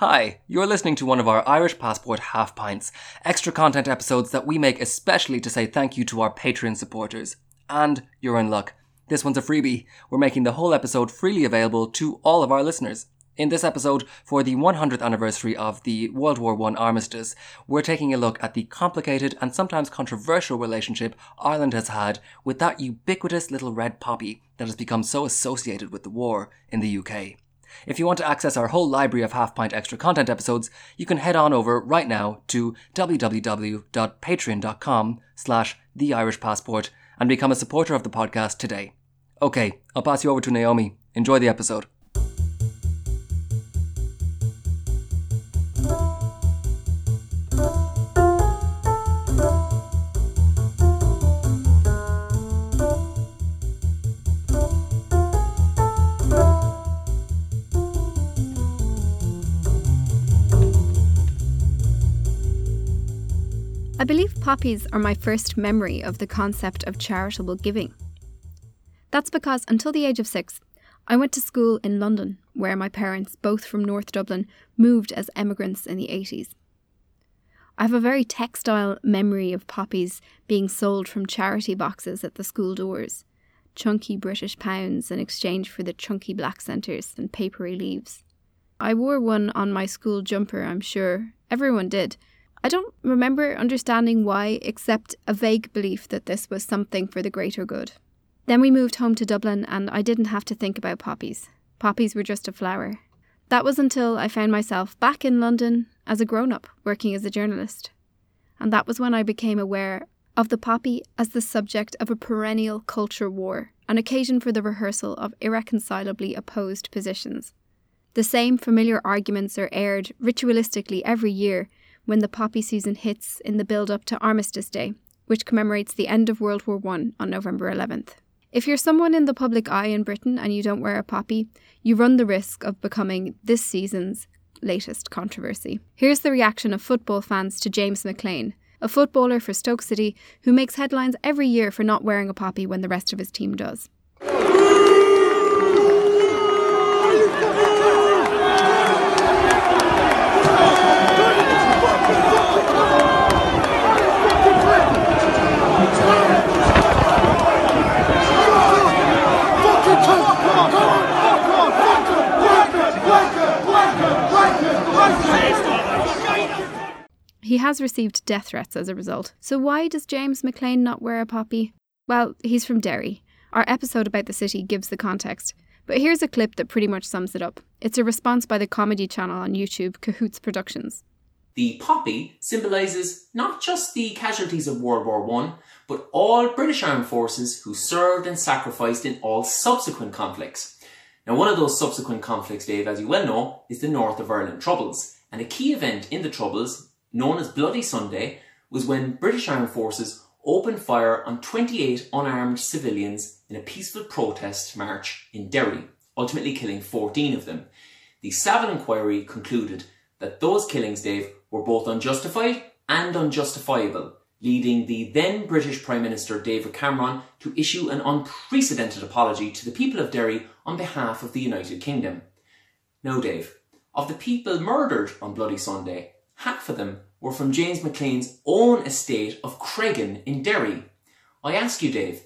Hi, you're listening to one of our Irish Passport Half Pints, extra content episodes that we make especially to say thank you to our Patreon supporters. And you're in luck. This one's a freebie. We're making the whole episode freely available to all of our listeners. In this episode, for the 100th anniversary of the World War I armistice, we're taking a look at the complicated and sometimes controversial relationship Ireland has had with that ubiquitous little red poppy that has become so associated with the war in the UK. If you want to access our whole library of half pint extra content episodes, you can head on over right now to www.patreon.com slash the Irish Passport and become a supporter of the podcast today. Okay, I'll pass you over to Naomi. Enjoy the episode. Believe poppies are my first memory of the concept of charitable giving. That's because until the age of six, I went to school in London, where my parents, both from North Dublin, moved as emigrants in the 80s. I have a very textile memory of poppies being sold from charity boxes at the school doors, chunky British pounds in exchange for the chunky black centres and papery leaves. I wore one on my school jumper, I'm sure. Everyone did I don't remember understanding why, except a vague belief that this was something for the greater good. Then we moved home to Dublin, and I didn't have to think about poppies. Poppies were just a flower. That was until I found myself back in London as a grown up, working as a journalist. And that was when I became aware of the poppy as the subject of a perennial culture war, an occasion for the rehearsal of irreconcilably opposed positions. The same familiar arguments are aired ritualistically every year when the poppy season hits in the build up to Armistice Day, which commemorates the end of World War I on November 11th. If you're someone in the public eye in Britain and you don't wear a poppy, you run the risk of becoming this season's latest controversy. Here's the reaction of football fans to James McLean, a footballer for Stoke City who makes headlines every year for not wearing a poppy when the rest of his team does. Has received death threats as a result. So, why does James McLean not wear a poppy? Well, he's from Derry. Our episode about the city gives the context. But here's a clip that pretty much sums it up. It's a response by the comedy channel on YouTube, Cahoots Productions. The poppy symbolises not just the casualties of World War I, but all British armed forces who served and sacrificed in all subsequent conflicts. Now, one of those subsequent conflicts, Dave, as you well know, is the North of Ireland Troubles. And a key event in the Troubles known as Bloody Sunday, was when British Armed Forces opened fire on 28 unarmed civilians in a peaceful protest march in Derry, ultimately killing 14 of them. The Saville inquiry concluded that those killings, Dave, were both unjustified and unjustifiable, leading the then British Prime Minister David Cameron to issue an unprecedented apology to the people of Derry on behalf of the United Kingdom. Now, Dave, of the people murdered on Bloody Sunday, half of them were from James McLean's own estate of Creggan in Derry. I ask you, Dave,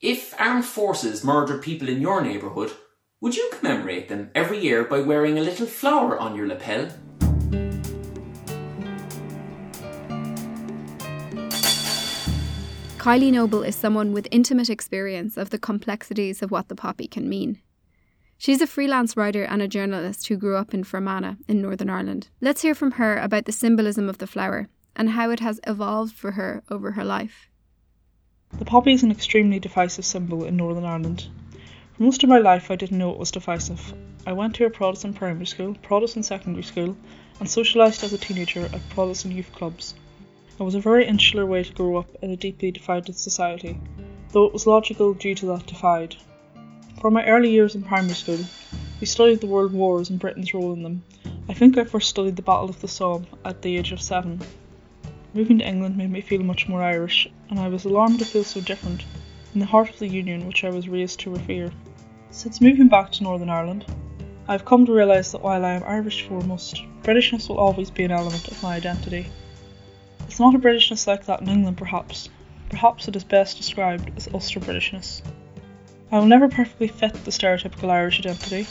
if armed forces murdered people in your neighbourhood, would you commemorate them every year by wearing a little flower on your lapel? Kylie Noble is someone with intimate experience of the complexities of what the poppy can mean. She's a freelance writer and a journalist who grew up in Fermanagh in Northern Ireland. Let's hear from her about the symbolism of the flower and how it has evolved for her over her life. The poppy is an extremely divisive symbol in Northern Ireland. For most of my life, I didn't know it was divisive. I went to a Protestant primary school, Protestant secondary school, and socialised as a teenager at Protestant youth clubs. It was a very insular way to grow up in a deeply divided society, though it was logical due to that divide. For my early years in primary school, we studied the world wars and Britain's role in them. I think I first studied the Battle of the Somme at the age of seven. Moving to England made me feel much more Irish, and I was alarmed to feel so different, in the heart of the Union which I was raised to revere. Since moving back to Northern Ireland, I've come to realise that while I am Irish foremost, Britishness will always be an element of my identity. It's not a Britishness like that in England, perhaps. Perhaps it is best described as Ulster Britishness. I will never perfectly fit the stereotypical Irish identity,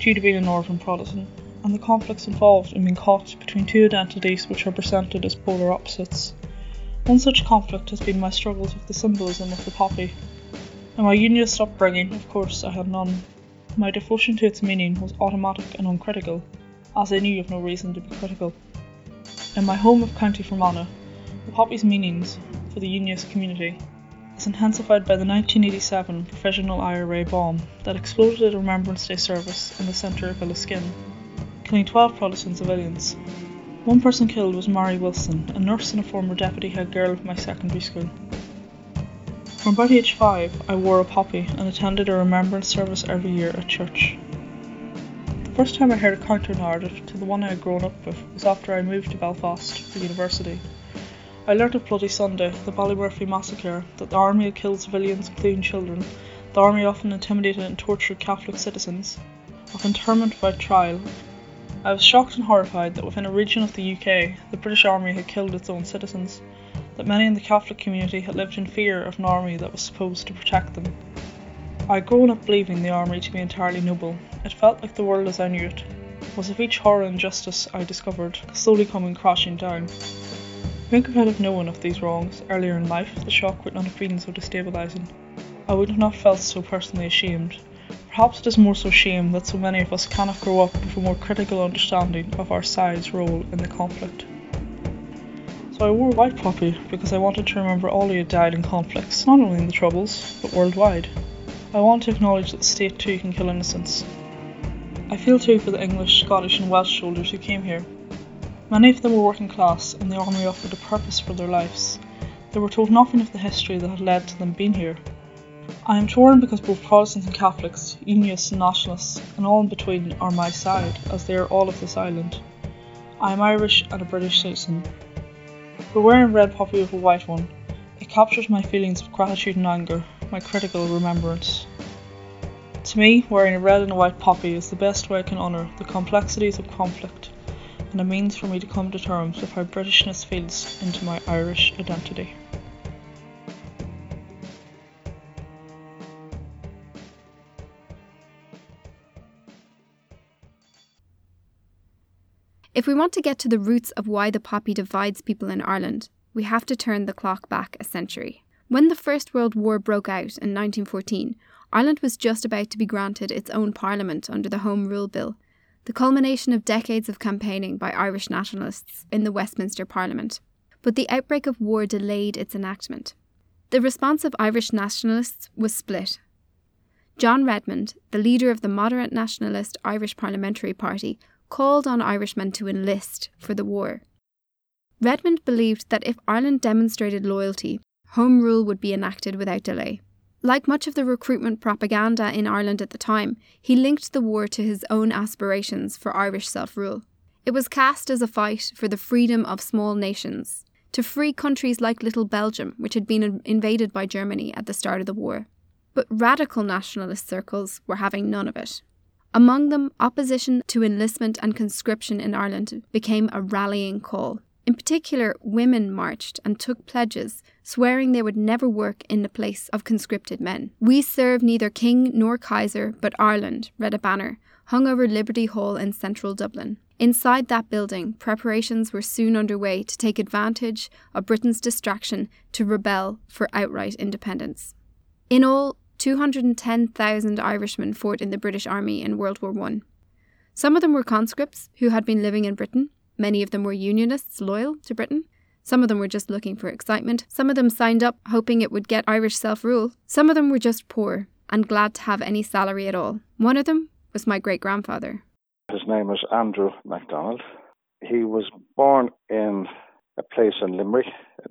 due to being a Northern Protestant, and the conflicts involved in being caught between two identities which are presented as polar opposites. One such conflict has been my struggles with the symbolism of the poppy. In my unionist upbringing, of course, I had none. My devotion to its meaning was automatic and uncritical, as I knew of no reason to be critical. In my home of County Fermanagh, the poppy's meanings for the unionist community is intensified by the 1987 Provisional IRA bomb that exploded at a Remembrance Day service in the centre of Enniskillen, killing 12 Protestant civilians. One person killed was Mary Wilson, a nurse and a former deputy head girl of my secondary school. From about age 5, I wore a poppy and attended a remembrance service every year at church. The first time I heard a counter narrative to the one I had grown up with was after I moved to Belfast for university. I learnt of Bloody Sunday, the Ballymurphy massacre, that the army had killed civilians, including children. The army often intimidated and tortured Catholic citizens. Of internment by trial. I was shocked and horrified that within a region of the UK, the British Army had killed its own citizens, that many in the Catholic community had lived in fear of an army that was supposed to protect them. I had grown up believing the army to be entirely noble. It felt like the world as I knew it was of each horror and injustice I discovered slowly coming crashing down. I think if I had known of these wrongs earlier in life, the shock would not have been so destabilising. I would have not felt so personally ashamed. Perhaps it is more so shame that so many of us cannot grow up with a more critical understanding of our side's role in the conflict. So I wore white poppy because I wanted to remember all who had died in conflicts, not only in the Troubles, but worldwide. I want to acknowledge that the state too can kill innocents. I feel too for the English, Scottish, and Welsh soldiers who came here Many of them were working class, and the army offered a purpose for their lives. They were told nothing of the history that had led to them being here. I am torn because both Protestants and Catholics, Unionists and Nationalists, and all in between are my side, as they are all of this island. I am Irish and a British citizen. But wearing a red poppy with a white one, it captures my feelings of gratitude and anger, my critical remembrance. To me, wearing a red and a white poppy is the best way I can honour the complexities of conflict and a means for me to come to terms with how Britishness feeds into my Irish identity. If we want to get to the roots of why the poppy divides people in Ireland, we have to turn the clock back a century. When the First World War broke out in 1914, Ireland was just about to be granted its own parliament under the Home Rule Bill, the culmination of decades of campaigning by Irish nationalists in the Westminster Parliament. But the outbreak of war delayed its enactment. The response of Irish nationalists was split. John Redmond, the leader of the moderate nationalist Irish Parliamentary Party, called on Irishmen to enlist for the war. Redmond believed that if Ireland demonstrated loyalty, Home Rule would be enacted without delay. Like much of the recruitment propaganda in Ireland at the time, he linked the war to his own aspirations for Irish self rule. It was cast as a fight for the freedom of small nations, to free countries like Little Belgium, which had been invaded by Germany at the start of the war. But radical nationalist circles were having none of it. Among them, opposition to enlistment and conscription in Ireland became a rallying call. In particular, women marched and took pledges, swearing they would never work in the place of conscripted men. We serve neither king nor Kaiser, but Ireland, read a banner, hung over Liberty Hall in central Dublin. Inside that building, preparations were soon underway to take advantage of Britain's distraction to rebel for outright independence. In all, 210,000 Irishmen fought in the British Army in World War I. Some of them were conscripts who had been living in Britain, Many of them were Unionists loyal to Britain. Some of them were just looking for excitement. Some of them signed up hoping it would get Irish self rule. Some of them were just poor and glad to have any salary at all. One of them was my great grandfather. His name was Andrew MacDonald. He was born in a place in Limerick,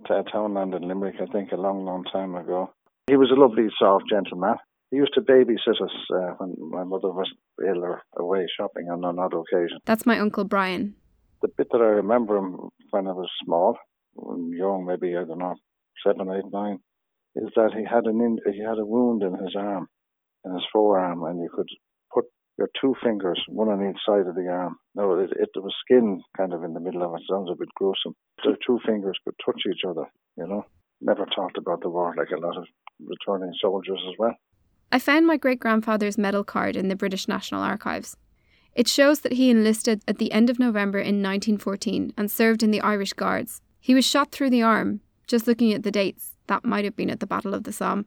a townland in Limerick, I think, a long, long time ago. He was a lovely, soft gentleman. He used to babysit us uh, when my mother was ill or away shopping on another occasion. That's my uncle Brian the bit that I remember him when I was small, young, maybe I don't know, seven, eight, nine, is that he had an in, he had a wound in his arm, in his forearm, and you could put your two fingers, one on each side of the arm. No, it, it was skin kind of in the middle of it. Sounds a bit gruesome. The two fingers could touch each other, you know. Never talked about the war like a lot of returning soldiers as well. I found my great grandfather's medal card in the British National Archives. It shows that he enlisted at the end of November in 1914 and served in the Irish Guards. He was shot through the arm, just looking at the dates, that might have been at the Battle of the Somme.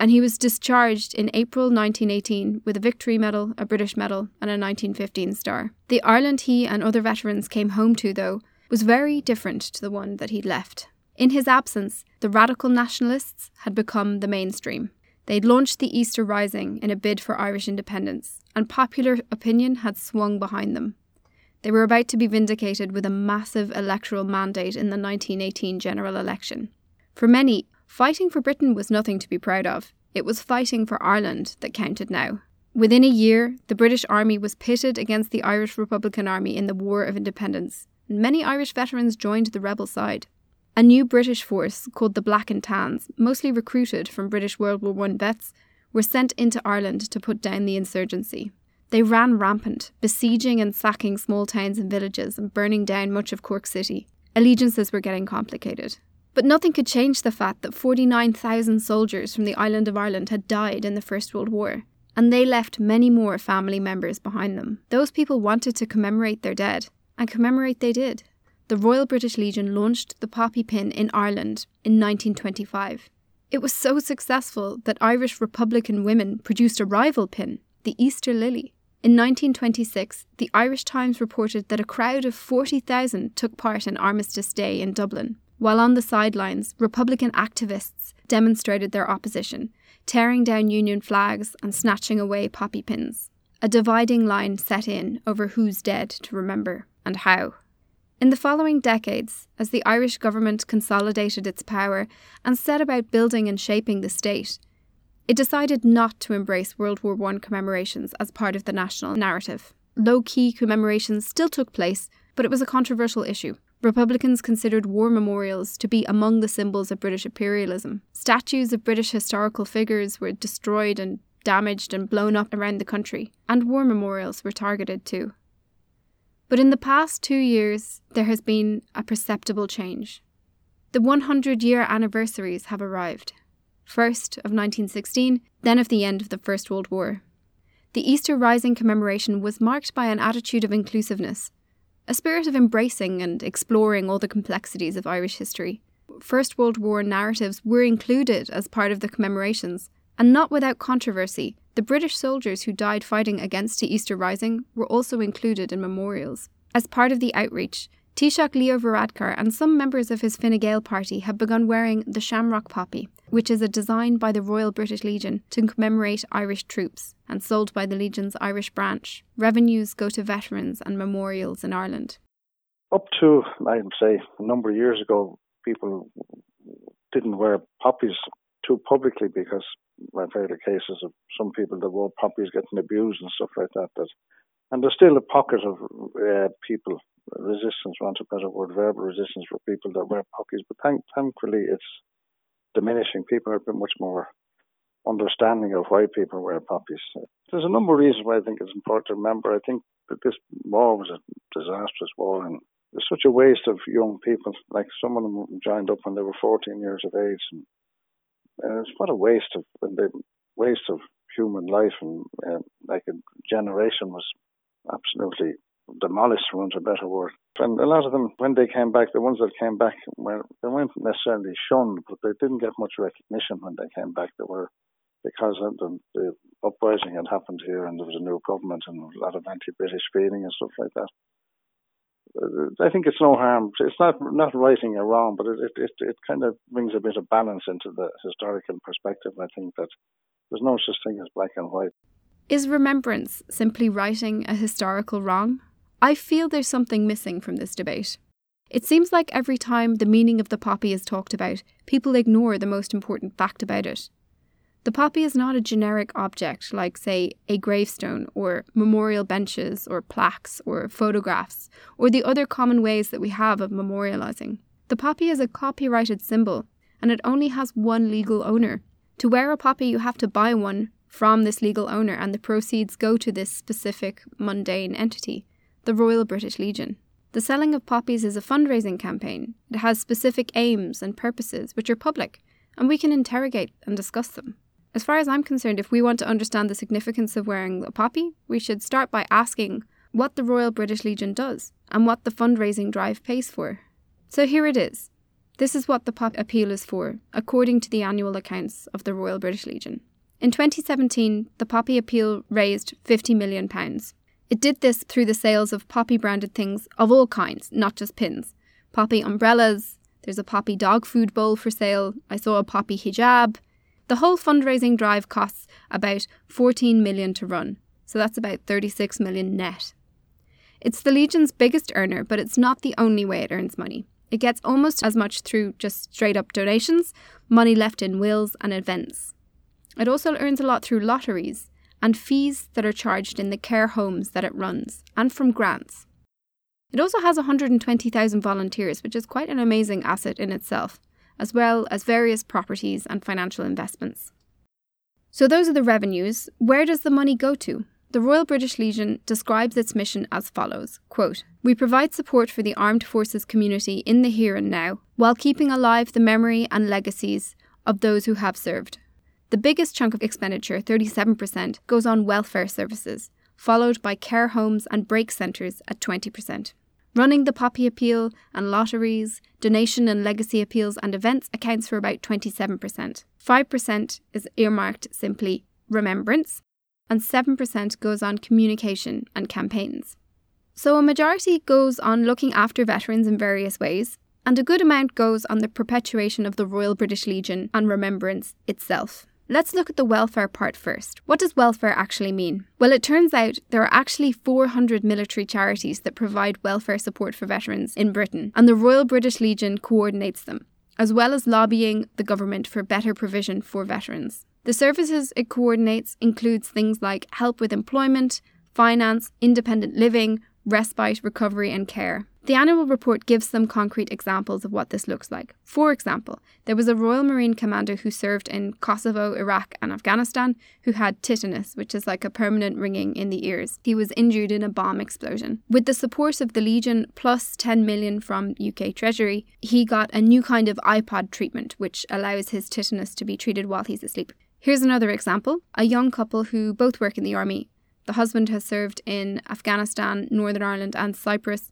And he was discharged in April 1918 with a Victory Medal, a British Medal, and a 1915 star. The Ireland he and other veterans came home to, though, was very different to the one that he'd left. In his absence, the radical nationalists had become the mainstream. They'd launched the Easter Rising in a bid for Irish independence, and popular opinion had swung behind them. They were about to be vindicated with a massive electoral mandate in the 1918 general election. For many, fighting for Britain was nothing to be proud of. It was fighting for Ireland that counted now. Within a year, the British Army was pitted against the Irish Republican Army in the War of Independence, and many Irish veterans joined the rebel side. A new British force called the Black and Tans, mostly recruited from British World War I vets, were sent into Ireland to put down the insurgency. They ran rampant, besieging and sacking small towns and villages and burning down much of Cork City. Allegiances were getting complicated. But nothing could change the fact that 49,000 soldiers from the island of Ireland had died in the First World War, and they left many more family members behind them. Those people wanted to commemorate their dead, and commemorate they did the Royal British Legion launched the poppy pin in Ireland in 1925. It was so successful that Irish Republican women produced a rival pin, the Easter Lily. In 1926, the Irish Times reported that a crowd of 40,000 took part in Armistice Day in Dublin. While on the sidelines, Republican activists demonstrated their opposition, tearing down Union flags and snatching away poppy pins. A dividing line set in over who's dead to remember and how. In the following decades, as the Irish government consolidated its power and set about building and shaping the state, it decided not to embrace World War I commemorations as part of the national narrative. Low key commemorations still took place, but it was a controversial issue. Republicans considered war memorials to be among the symbols of British imperialism. Statues of British historical figures were destroyed and damaged and blown up around the country, and war memorials were targeted too. But in the past two years, there has been a perceptible change. The 100 year anniversaries have arrived first of 1916, then of the end of the First World War. The Easter Rising commemoration was marked by an attitude of inclusiveness, a spirit of embracing and exploring all the complexities of Irish history. First World War narratives were included as part of the commemorations, and not without controversy, the British soldiers who died fighting against the Easter Rising were also included in memorials. As part of the outreach, Taoiseach Leo Varadkar and some members of his Fine Gael party have begun wearing the shamrock poppy, which is a design by the Royal British Legion to commemorate Irish troops and sold by the Legion's Irish branch. Revenues go to veterans and memorials in Ireland. Up to, I'd say, a number of years ago, people didn't wear poppies too publicly because I've heard of cases of some people that wore poppies getting abused and stuff like that. That and there's still a pocket of uh, people resistance, want a better word, verbal resistance for people that wear poppies. But thank, thankfully, it's diminishing. People are a bit much more understanding of why people wear poppies. There's a number of reasons why I think it's important to remember. I think that this war was a disastrous war and it's such a waste of young people. Like some of them joined up when they were 14 years of age and uh, it's what a waste of the waste of human life and uh, like a generation was absolutely demolished, for want of a better word. And a lot of them, when they came back, the ones that came back, were, they weren't necessarily shunned, but they didn't get much recognition when they came back. They were because the, the uprising had happened here, and there was a new government and a lot of anti-British feeling and stuff like that. Uh, I think it's no harm. It's not not righting or wrong, but it, it it kind of brings a bit of balance into the historical perspective. I think that there's no such thing as black and white. Is remembrance simply righting a historical wrong? I feel there's something missing from this debate. It seems like every time the meaning of the poppy is talked about, people ignore the most important fact about it the poppy is not a generic object like, say, a gravestone or memorial benches or plaques or photographs or the other common ways that we have of memorializing. The poppy is a copyrighted symbol and it only has one legal owner. To wear a poppy, you have to buy one from this legal owner, and the proceeds go to this specific mundane entity, the Royal British Legion. The selling of poppies is a fundraising campaign. It has specific aims and purposes, which are public, and we can interrogate and discuss them. As far as I'm concerned, if we want to understand the significance of wearing a poppy, we should start by asking what the Royal British Legion does and what the fundraising drive pays for. So here it is. This is what the Poppy Appeal is for, according to the annual accounts of the Royal British Legion. In 2017, the Poppy Appeal raised £50 million. It did this through the sales of poppy branded things of all kinds, not just pins. Poppy umbrellas, there's a poppy dog food bowl for sale, I saw a poppy hijab. The whole fundraising drive costs about 14 million to run, so that's about 36 million net. It's the Legion's biggest earner, but it's not the only way it earns money. It gets almost as much through just straight up donations, money left in wills, and events. It also earns a lot through lotteries and fees that are charged in the care homes that it runs, and from grants. It also has 120,000 volunteers, which is quite an amazing asset in itself, as well as various properties and financial investments. So, those are the revenues. Where does the money go to? The Royal British Legion describes its mission as follows quote, We provide support for the armed forces community in the here and now, while keeping alive the memory and legacies of those who have served. The biggest chunk of expenditure, 37%, goes on welfare services, followed by care homes and break centres at 20%. Running the Poppy Appeal and lotteries, donation and legacy appeals and events accounts for about 27%. 5% is earmarked simply remembrance, and 7% goes on communication and campaigns. So a majority goes on looking after veterans in various ways, and a good amount goes on the perpetuation of the Royal British Legion and remembrance itself. Let's look at the welfare part first. What does welfare actually mean? Well, it turns out there are actually 400 military charities that provide welfare support for veterans in Britain, and the Royal British Legion coordinates them, as well as lobbying the government for better provision for veterans. The services it coordinates includes things like help with employment, finance, independent living, respite, recovery, and care. The annual report gives some concrete examples of what this looks like. For example, there was a Royal Marine commander who served in Kosovo, Iraq, and Afghanistan who had tinnitus, which is like a permanent ringing in the ears. He was injured in a bomb explosion. With the support of the Legion plus 10 million from UK Treasury, he got a new kind of iPod treatment, which allows his tinnitus to be treated while he's asleep. Here's another example a young couple who both work in the army. The husband has served in Afghanistan, Northern Ireland, and Cyprus.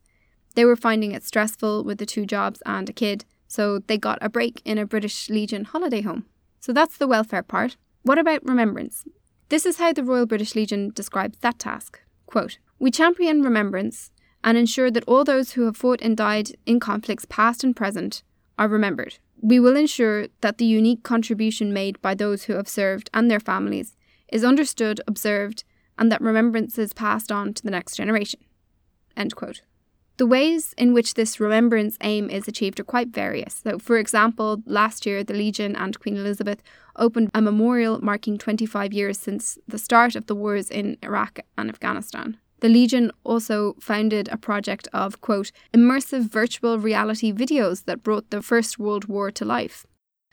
They were finding it stressful with the two jobs and a kid, so they got a break in a British Legion holiday home. So that's the welfare part. What about remembrance? This is how the Royal British Legion describes that task. Quote, We champion remembrance and ensure that all those who have fought and died in conflicts past and present are remembered. We will ensure that the unique contribution made by those who have served and their families is understood, observed, and that remembrance is passed on to the next generation. End quote. The ways in which this remembrance aim is achieved are quite various. So, for example, last year the Legion and Queen Elizabeth opened a memorial marking 25 years since the start of the wars in Iraq and Afghanistan. The Legion also founded a project of, quote, immersive virtual reality videos that brought the First World War to life.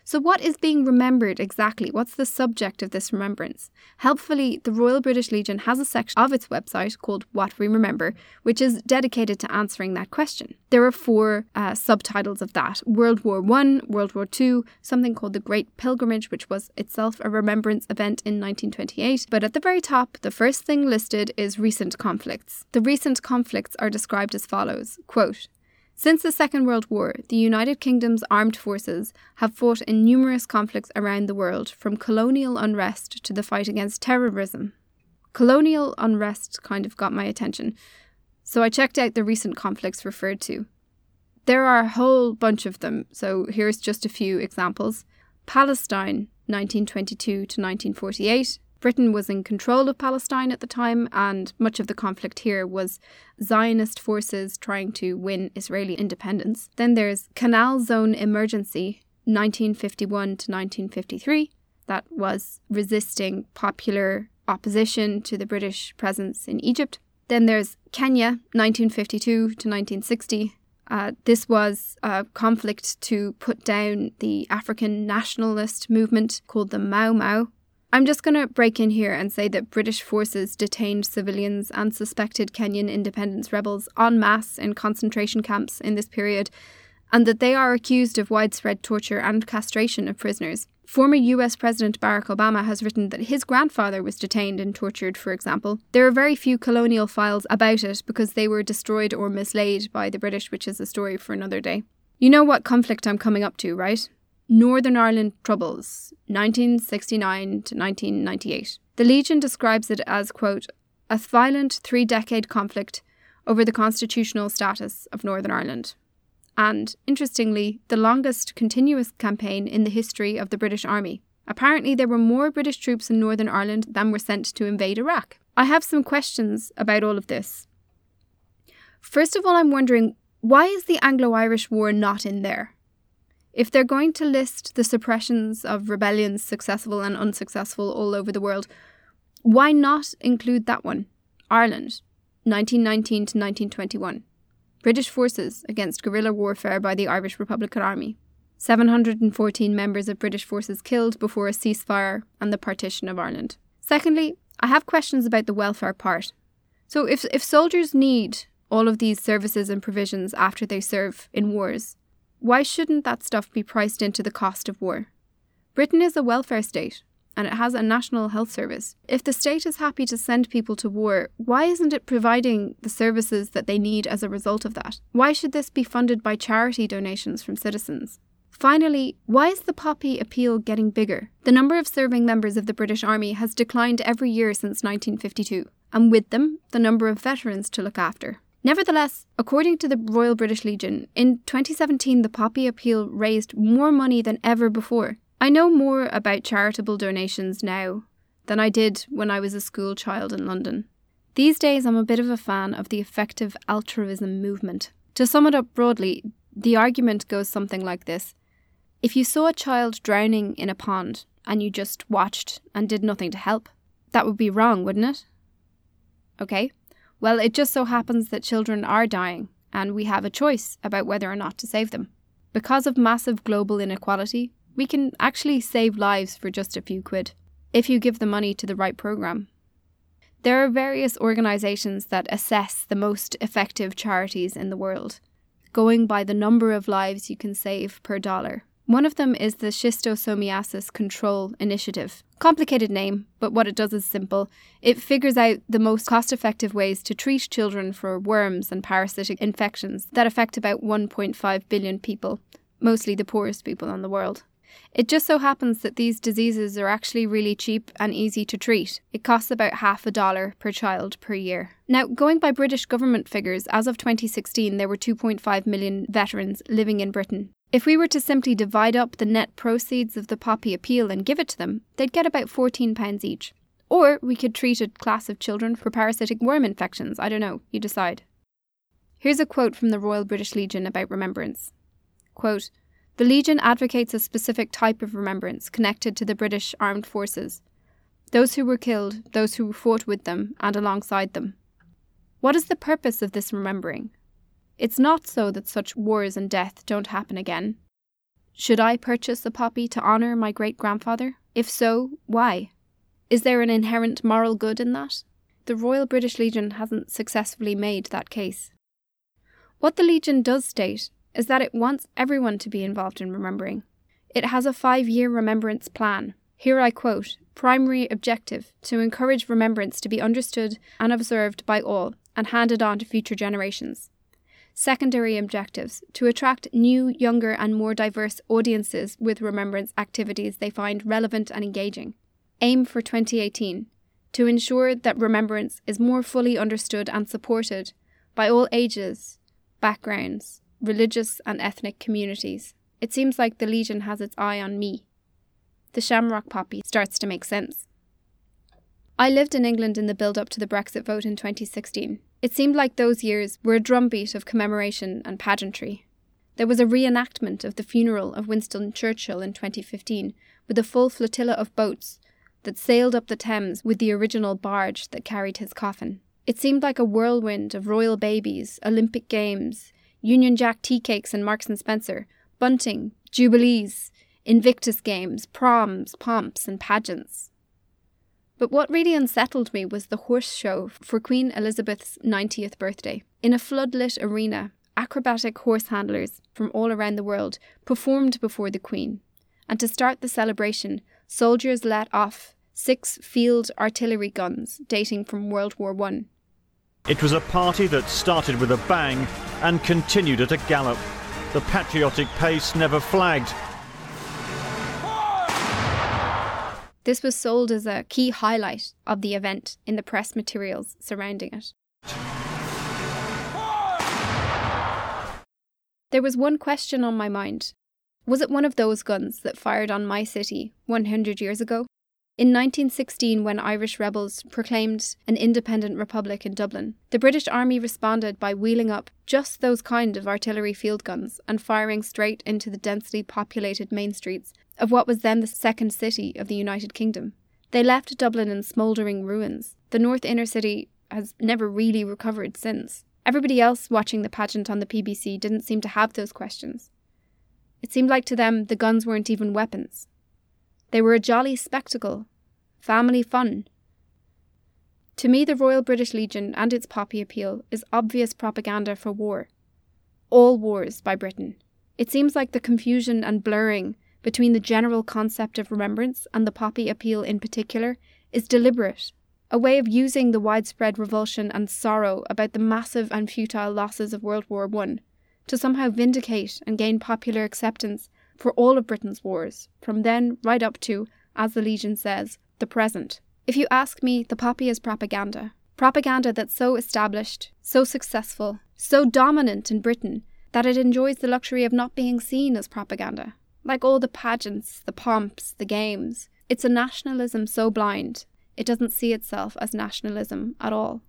So, what is being remembered exactly? What's the subject of this remembrance? Helpfully, the Royal British Legion has a section of its website called What We Remember, which is dedicated to answering that question. There are four uh, subtitles of that World War I, World War II, something called the Great Pilgrimage, which was itself a remembrance event in 1928. But at the very top, the first thing listed is recent conflicts. The recent conflicts are described as follows quote, since the Second World War, the United Kingdom's armed forces have fought in numerous conflicts around the world, from colonial unrest to the fight against terrorism. Colonial unrest kind of got my attention, so I checked out the recent conflicts referred to. There are a whole bunch of them, so here's just a few examples Palestine, 1922 to 1948, Britain was in control of Palestine at the time, and much of the conflict here was Zionist forces trying to win Israeli independence. Then there's Canal Zone Emergency, 1951 to 1953, that was resisting popular opposition to the British presence in Egypt. Then there's Kenya, 1952 to 1960. Uh, this was a conflict to put down the African nationalist movement called the Mau Mau I'm just going to break in here and say that British forces detained civilians and suspected Kenyan independence rebels en masse in concentration camps in this period, and that they are accused of widespread torture and castration of prisoners. Former US President Barack Obama has written that his grandfather was detained and tortured, for example. There are very few colonial files about it because they were destroyed or mislaid by the British, which is a story for another day. You know what conflict I'm coming up to, right? Northern Ireland Troubles, 1969 to 1998. The Legion describes it as, quote, a violent three decade conflict over the constitutional status of Northern Ireland, and, interestingly, the longest continuous campaign in the history of the British Army. Apparently, there were more British troops in Northern Ireland than were sent to invade Iraq. I have some questions about all of this. First of all, I'm wondering why is the Anglo Irish War not in there? If they're going to list the suppressions of rebellions, successful and unsuccessful, all over the world, why not include that one? Ireland, 1919 to 1921. British forces against guerrilla warfare by the Irish Republican Army. 714 members of British forces killed before a ceasefire and the partition of Ireland. Secondly, I have questions about the welfare part. So, if, if soldiers need all of these services and provisions after they serve in wars, why shouldn't that stuff be priced into the cost of war? Britain is a welfare state and it has a national health service. If the state is happy to send people to war, why isn't it providing the services that they need as a result of that? Why should this be funded by charity donations from citizens? Finally, why is the poppy appeal getting bigger? The number of serving members of the British Army has declined every year since 1952, and with them, the number of veterans to look after. Nevertheless, according to the Royal British Legion, in 2017 the poppy appeal raised more money than ever before. I know more about charitable donations now than I did when I was a school child in London. These days, I'm a bit of a fan of the effective altruism movement. To sum it up broadly, the argument goes something like this If you saw a child drowning in a pond and you just watched and did nothing to help, that would be wrong, wouldn't it? Okay, well, it just so happens that children are dying, and we have a choice about whether or not to save them. Because of massive global inequality, we can actually save lives for just a few quid if you give the money to the right program. There are various organisations that assess the most effective charities in the world, going by the number of lives you can save per dollar. One of them is the Schistosomiasis Control Initiative. Complicated name, but what it does is simple. It figures out the most cost effective ways to treat children for worms and parasitic infections that affect about 1.5 billion people, mostly the poorest people in the world. It just so happens that these diseases are actually really cheap and easy to treat. It costs about half a dollar per child per year. Now, going by British government figures, as of 2016, there were 2.5 million veterans living in Britain. If we were to simply divide up the net proceeds of the poppy appeal and give it to them, they'd get about £14 each. Or we could treat a class of children for parasitic worm infections. I don't know, you decide. Here's a quote from the Royal British Legion about remembrance. Quote, the Legion advocates a specific type of remembrance connected to the British armed forces those who were killed, those who fought with them and alongside them. What is the purpose of this remembering? It's not so that such wars and death don't happen again. Should I purchase a poppy to honour my great grandfather? If so, why? Is there an inherent moral good in that? The Royal British Legion hasn't successfully made that case. What the Legion does state is that it wants everyone to be involved in remembering. It has a five year remembrance plan. Here I quote primary objective to encourage remembrance to be understood and observed by all and handed on to future generations. Secondary objectives to attract new, younger, and more diverse audiences with remembrance activities they find relevant and engaging. Aim for 2018 to ensure that remembrance is more fully understood and supported by all ages, backgrounds, religious and ethnic communities. It seems like the Legion has its eye on me. The shamrock poppy starts to make sense. I lived in England in the build up to the Brexit vote in 2016. It seemed like those years were a drumbeat of commemoration and pageantry. There was a reenactment of the funeral of Winston Churchill in 2015 with a full flotilla of boats that sailed up the Thames with the original barge that carried his coffin. It seemed like a whirlwind of royal babies, Olympic Games, Union Jack tea cakes and Marks and Spencer, bunting, jubilees, Invictus games, proms, pomps, and pageants. But what really unsettled me was the horse show for Queen Elizabeth's 90th birthday. In a floodlit arena, acrobatic horse handlers from all around the world performed before the Queen. And to start the celebration, soldiers let off six field artillery guns dating from World War I. It was a party that started with a bang and continued at a gallop. The patriotic pace never flagged. This was sold as a key highlight of the event in the press materials surrounding it. There was one question on my mind. Was it one of those guns that fired on my city 100 years ago? In 1916, when Irish rebels proclaimed an independent republic in Dublin, the British Army responded by wheeling up just those kind of artillery field guns and firing straight into the densely populated main streets of what was then the second city of the United Kingdom. They left Dublin in smouldering ruins. The North Inner City has never really recovered since. Everybody else watching the pageant on the BBC didn't seem to have those questions. It seemed like to them the guns weren't even weapons. They were a jolly spectacle, family fun. To me, the Royal British Legion and its poppy appeal is obvious propaganda for war. All wars by Britain. It seems like the confusion and blurring between the general concept of remembrance and the poppy appeal in particular is deliberate, a way of using the widespread revulsion and sorrow about the massive and futile losses of World War I to somehow vindicate and gain popular acceptance for all of Britain's wars, from then right up to, as the Legion says, the present. If you ask me, the poppy is propaganda. Propaganda that's so established, so successful, so dominant in Britain that it enjoys the luxury of not being seen as propaganda. Like all the pageants, the pomps, the games, it's a nationalism so blind, it doesn't see itself as nationalism at all.